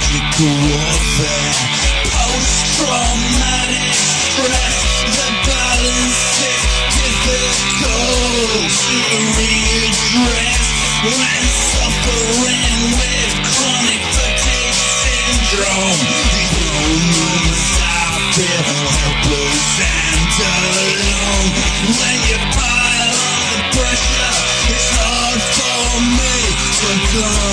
logical warfare. Post-traumatic stress, the balance is difficult to readdress when suffering with chronic fatigue syndrome. The only I feel helpless and alone when you pile on the pressure. It's hard for me to come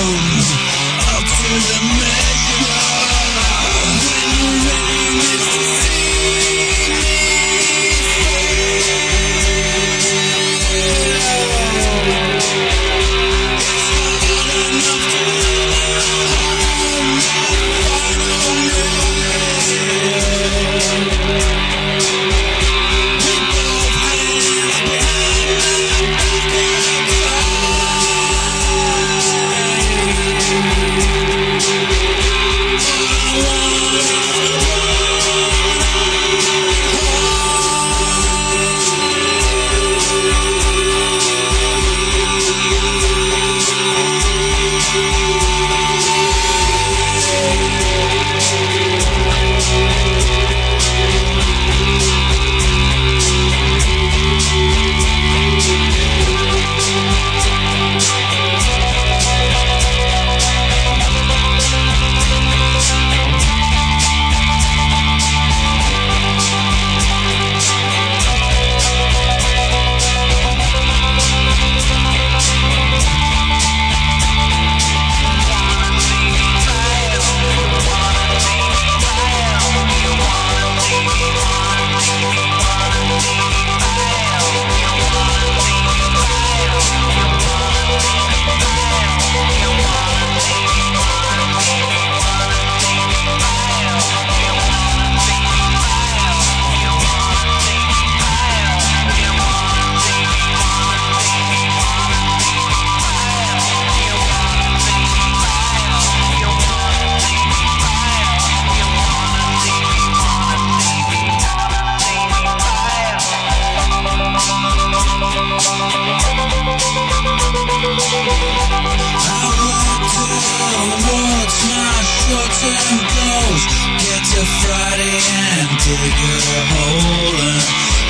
out to Friday and dig a hole and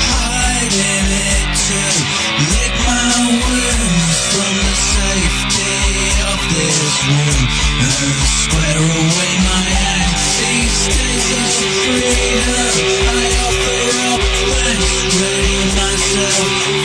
hide in it to lick my wounds from the safety of this room and square away my act. These days of freedom I offer up when ready myself.